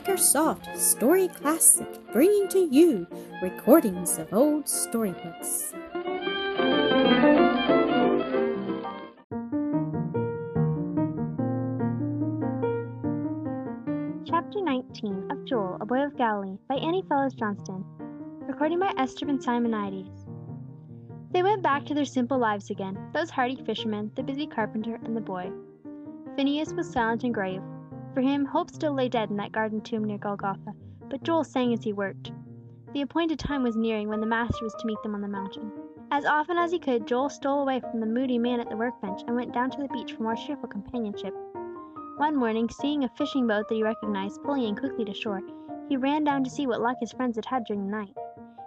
Makersoft Story Classic, bringing to you recordings of old storybooks. Chapter 19 of Joel, a Boy of Galilee by Annie Fellows Johnston. Recording by Esteban Simonides. They went back to their simple lives again, those hardy fishermen, the busy carpenter, and the boy. Phineas was silent and grave. For him, hope still lay dead in that garden tomb near Golgotha, but Joel sang as he worked. The appointed time was nearing when the Master was to meet them on the mountain. As often as he could, Joel stole away from the moody man at the workbench and went down to the beach for more cheerful companionship. One morning, seeing a fishing boat that he recognized pulling in quickly to shore, he ran down to see what luck his friends had had during the night.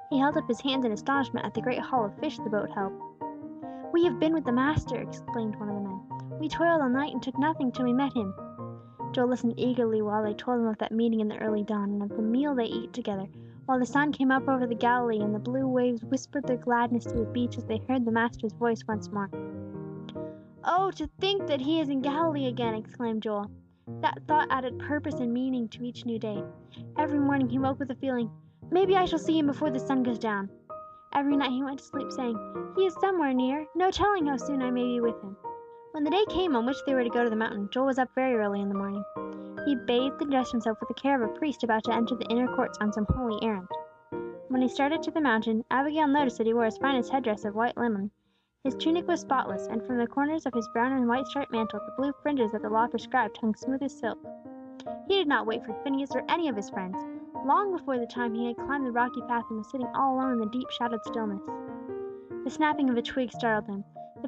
He held up his hands in astonishment at the great haul of fish the boat held. "We have been with the Master!" exclaimed one of the men. "We toiled all night and took nothing till we met him." Joel listened eagerly while they told him of that meeting in the early dawn, and of the meal they ate together, while the sun came up over the Galilee and the blue waves whispered their gladness to the beach as they heard the Master's voice once more. "Oh, to think that He is in Galilee again!" exclaimed Joel. That thought added purpose and meaning to each new day. Every morning he woke with the feeling, "Maybe I shall see Him before the sun goes down." Every night he went to sleep saying, "He is somewhere near; no telling how soon I may be with Him." When the day came on which they were to go to the mountain, Joel was up very early in the morning. He bathed and dressed himself with the care of a priest about to enter the inner courts on some holy errand. When he started to the mountain, Abigail noticed that he wore his finest headdress of white linen. His tunic was spotless, and from the corners of his brown and white striped mantle the blue fringes that the law prescribed hung smooth as silk. He did not wait for Phineas or any of his friends. Long before the time he had climbed the rocky path and was sitting all alone in the deep shadowed stillness. The snapping of a twig startled him.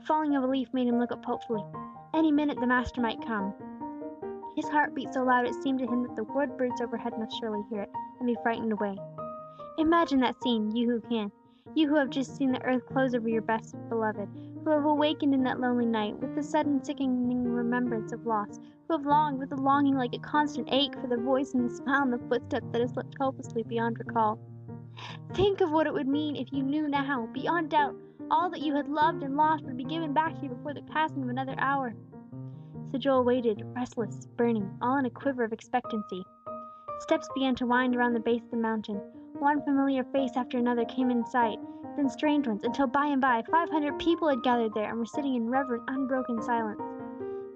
Falling of a leaf made him look up hopefully. Any minute the Master might come. His heart beat so loud it seemed to him that the wood birds overhead must surely hear it, and be frightened away. Imagine that scene, you who can. You who have just seen the earth close over your best beloved, who have awakened in that lonely night with the sudden sickening remembrance of loss, who have longed with a longing like a constant ache for the voice and the smile and the footstep that has slipped hopelessly beyond recall. Think of what it would mean if you knew now, beyond doubt, all that you had loved and lost would be given back to you before the passing of another hour. So Joel waited, restless, burning, all in a quiver of expectancy. Steps began to wind around the base of the mountain. One familiar face after another came in sight, then strange ones, until by and by five hundred people had gathered there and were sitting in reverent, unbroken silence.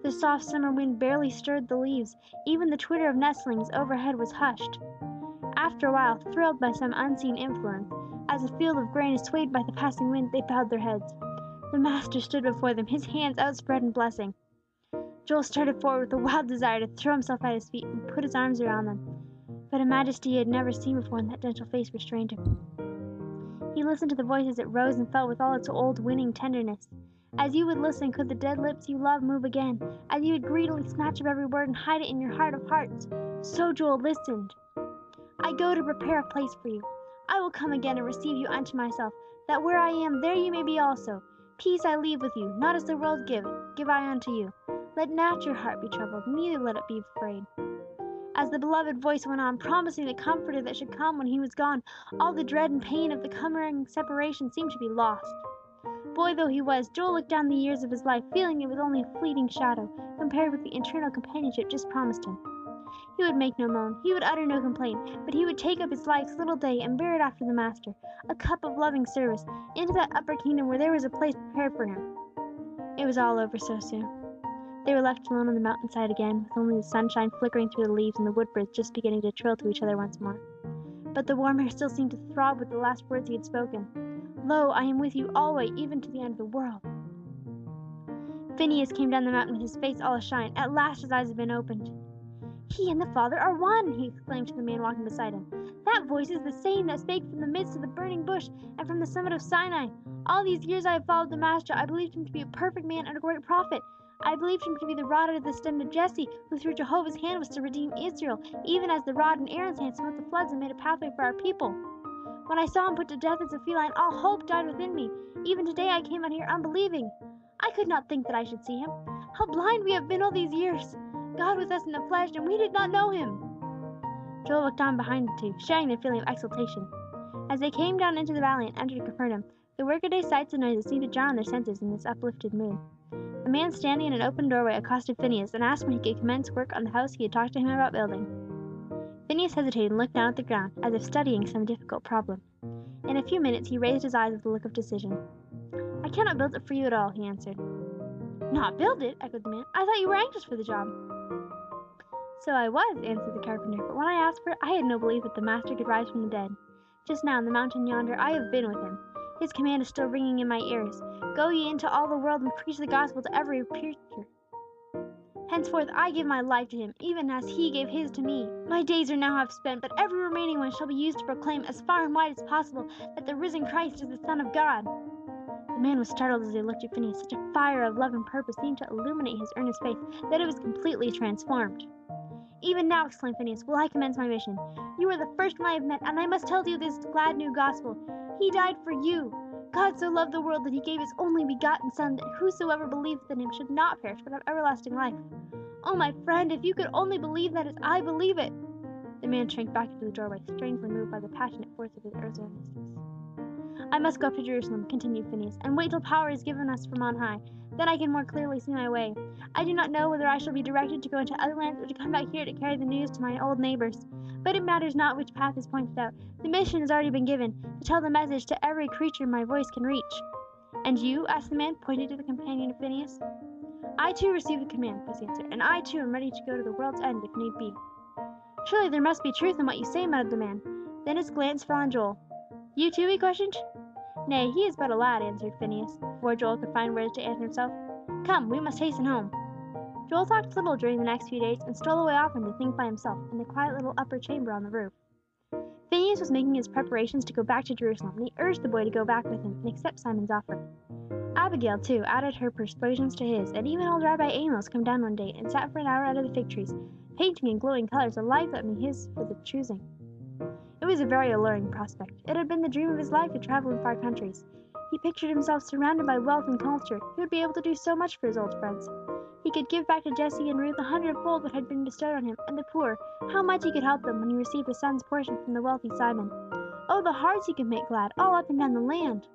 The soft summer wind barely stirred the leaves; even the twitter of nestlings overhead was hushed. After a while, thrilled by some unseen influence, as a field of grain is swayed by the passing wind, they bowed their heads. The Master stood before them, his hands outspread in blessing. Joel started forward with a wild desire to throw himself at his feet and put his arms around them. But a majesty he had never seen before in that gentle face restrained him. He listened to the voice as it rose and fell with all its old winning tenderness. As you would listen could the dead lips you love move again, as you would greedily snatch up every word and hide it in your heart of hearts, so Joel listened. I go to prepare a place for you. I will come again and receive you unto myself, that where I am, there you may be also. Peace I leave with you, not as the world giveth, give I unto you. Let not your heart be troubled, neither let it be afraid. As the beloved voice went on, promising the comforter that should come when he was gone, all the dread and pain of the coming separation seemed to be lost. Boy though he was, Joel looked down the years of his life, feeling it was only a fleeting shadow, compared with the eternal companionship just promised him. He would make no moan, he would utter no complaint, but he would take up his life's little day and bear it after the Master, a cup of loving service, into that upper kingdom where there was a place prepared for him. It was all over so soon. They were left alone on the mountainside again, with only the sunshine flickering through the leaves and the wood birds just beginning to trill to each other once more. But the warm air still seemed to throb with the last words he had spoken. Lo, I am with you alway, even to the end of the world. Phineas came down the mountain with his face all ashine. At last his eyes had been opened. He and the Father are one! he exclaimed to the man walking beside him. That voice is the same that spake from the midst of the burning bush and from the summit of Sinai. All these years I have followed the Master. I believed him to be a perfect man and a great prophet. I believed him to be the rod out of the stem of Jesse, who through Jehovah's hand was to redeem Israel, even as the rod in Aaron's hand smote the floods and made a pathway for our people. When I saw him put to death as a feline, all hope died within me. Even today I came out here unbelieving. I could not think that I should see him. How blind we have been all these years! God was us in the flesh, and we did not know him. Joel looked on behind the two, sharing their feeling of exultation. As they came down into the valley and entered Capernaum, the workaday sights and noises seemed to jar on their senses in this uplifted mood. A man standing in an open doorway accosted Phineas and asked when he could commence work on the house he had talked to him about building. Phineas hesitated and looked down at the ground, as if studying some difficult problem. In a few minutes he raised his eyes with a look of decision. "I cannot build it for you at all," he answered. "Not build it!" echoed the man. "I thought you were anxious for the job." "So I was," answered the carpenter, "but when I asked for it, I had no belief that the Master could rise from the dead. Just now, on the mountain yonder, I have been with him. His command is still ringing in my ears, 'Go ye into all the world and preach the gospel to every creature.' Henceforth I give my life to Him, even as He gave His to me. My days are now half spent, but every remaining one shall be used to proclaim as far and wide as possible that the risen Christ is the Son of God." The man was startled as he looked at Phineas. Such a fire of love and purpose seemed to illuminate his earnest face that it was completely transformed. "Even now," exclaimed Phineas, "will I commence my mission. You are the first one I have met, and I must tell you this glad new gospel. He died for you. God so loved the world that He gave His only begotten Son, that whosoever believeth in Him should not perish, but have everlasting life. Oh, my friend, if you could only believe that as I believe it!" The man shrank back into the doorway, strangely moved by the passionate force of his earnestness. "I must go up to Jerusalem," continued Phineas, "and wait till power is given us from on high. Then I can more clearly see my way. I do not know whether I shall be directed to go into other lands or to come back here to carry the news to my old neighbors. But it matters not which path is pointed out. The mission has already been given, to tell the message to every creature my voice can reach." "And you?" asked the man, pointing to the companion of Phineas. "I too receive the command," was the answer, "and I too am ready to go to the world's end if need be." "Surely there must be truth in what you say," muttered the man. Then his glance fell on Joel. "You too?" he questioned. "Nay, he is but a lad," answered Phineas, before Joel could find words to answer himself. "Come, we must hasten home." Joel talked little during the next few days, and stole away often to think by himself, in the quiet little upper chamber on the roof. Phineas was making his preparations to go back to Jerusalem, and he urged the boy to go back with him and accept Simon's offer. Abigail, too, added her persuasions to his, and even old Rabbi Amos came down one day and sat for an hour under the fig trees, painting in glowing colors a life that was his for the choosing. It was a very alluring prospect. It had been the dream of his life to travel in far countries. He pictured himself surrounded by wealth and culture; he would be able to do so much for his old friends. He could give back to Jesse and Ruth a hundredfold what had been bestowed on him, and the poor, how much he could help them when he received a son's portion from the wealthy Simon. Oh, the hearts he could make glad, all up and down the land!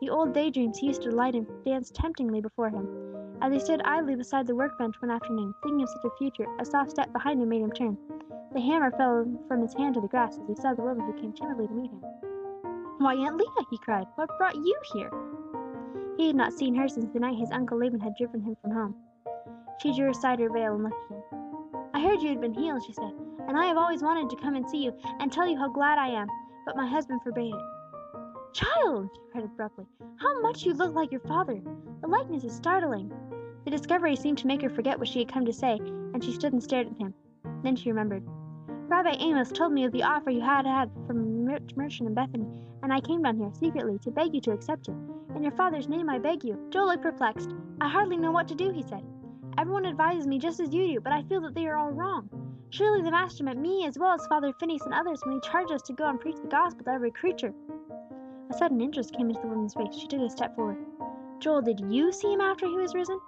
The old day dreams used to light and dance temptingly before him. As he stood idly beside the work bench one afternoon, thinking of such a future, a soft step behind him made him turn. The hammer fell from his hand to the grass as he saw the woman who came timidly to meet him. "Why, Aunt Leah!" he cried. "What brought you here?" He had not seen her since the night his uncle Laban had driven him from home. She drew aside her veil and looked at him. "I heard you had been healed," she said, "and I have always wanted to come and see you, and tell you how glad I am, but my husband forbade it." "Child!" she cried abruptly, "how much you look like your father! The likeness is startling." The discovery seemed to make her forget what she had come to say, and she stood and stared at him. Then she remembered. "Rabbi Amos told me of the offer you had had from a rich merchant in Bethany, and I came down here, secretly, to beg you to accept it. In your father's name I beg you." Joel looked perplexed. "I hardly know what to do," he said. Everyone advises me just as you do, but I feel that they are all wrong. Surely the Master meant me as well as Father Phineas and others when He charged us to go and preach the gospel to every creature." A sudden interest came into the woman's face. She took a step forward. "Joel, did you see Him after He was risen?"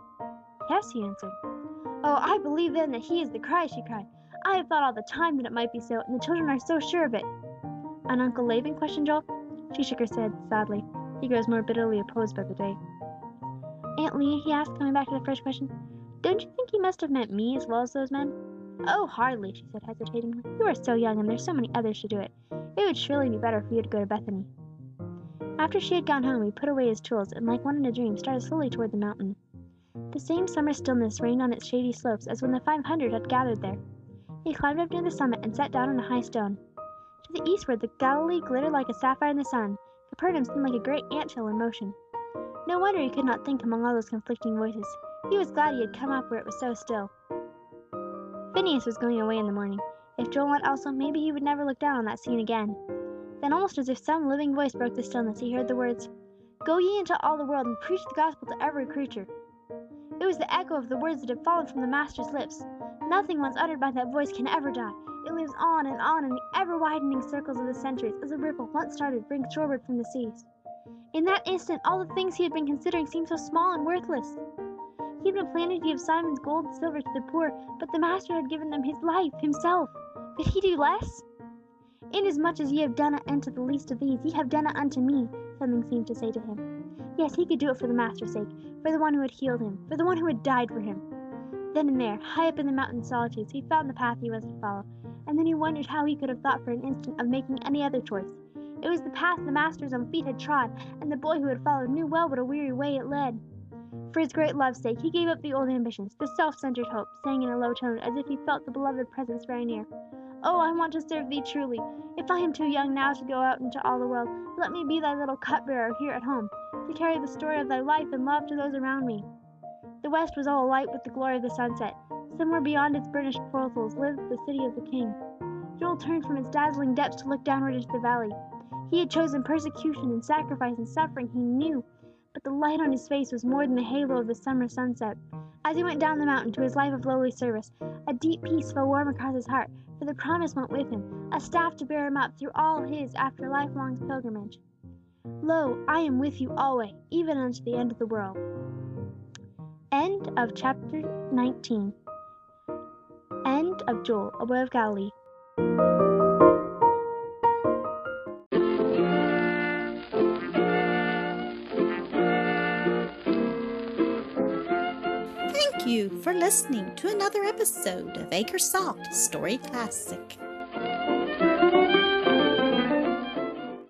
"Yes," he answered. "Oh, I believe then that He is the Christ!" she cried. "I have thought all the time that it might be so, and the children are so sure of it." "And Uncle Laban?" questioned Joel. She shook her head sadly. He grows more bitterly opposed by the day. "Aunt Leah," he asked, coming back to the first question. Don't you think he must have meant me as well as those men?" "Oh, hardly!" she said hesitatingly. "You are so young, and there are so many others to do it. It would surely be better for you to go to Bethany." After she had gone home, he put away his tools, and like one in a dream, started slowly toward the mountain. The same summer stillness reigned on its shady slopes as when the five hundred had gathered there. He climbed up near the summit and sat down on a high stone. To the eastward the Galilee glittered like a sapphire in the sun; Capernaum seemed like a great ant hill in motion. No wonder he could not think among all those conflicting voices. He was glad he had come up where it was so still. Phineas was going away in the morning. If Joel went also, maybe he would never look down on that scene again. Then almost as if some living voice broke the stillness, he heard the words, "Go ye into all the world, and preach the gospel to every creature." It was the echo of the words that had fallen from the Master's lips. Nothing once uttered by that voice can ever die. It lives on and on in the ever widening circles of the centuries, as a ripple, once started, brings shoreward from the seas. In that instant all the things he had been considering seemed so small and worthless. He had been planning to give Simon's gold and silver to the poor, but the Master had given them His life, Himself. Could He do less? "Inasmuch as ye have done it unto the least of these, ye have done it unto me," something seemed to say to him. Yes, he could do it for the Master's sake, for the one who had healed him, for the one who had died for him. Then and there, high up in the mountain solitudes, he found the path he was to follow, and then he wondered how he could have thought for an instant of making any other choice. It was the path the Master's own feet had trod, and the boy who had followed knew well what a weary way it led. For his great love's sake, he gave up the old ambitions, the self-centered hope, saying in a low tone, as if he felt the beloved presence very near, "Oh, I want to serve Thee truly. If I am too young now to go out into all the world, let me be Thy little cupbearer here at home, to carry the story of Thy life and love to those around me." The west was all alight with the glory of the sunset. Somewhere beyond its burnished portals lived the city of the King. Joel turned from its dazzling depths to look downward into the valley. He had chosen persecution and sacrifice and suffering, he knew, but the light on his face was more than the halo of the summer sunset. As he went down the mountain to his life of lowly service, a deep peace fell warm across his heart, for the promise went with him, a staff to bear him up through all his after lifelong pilgrimage. Lo, I am with you alway, even unto the end of the world. End of chapter 19. End of Joel, a boy of Galilee. For listening to another episode of Acresoft Story Classic.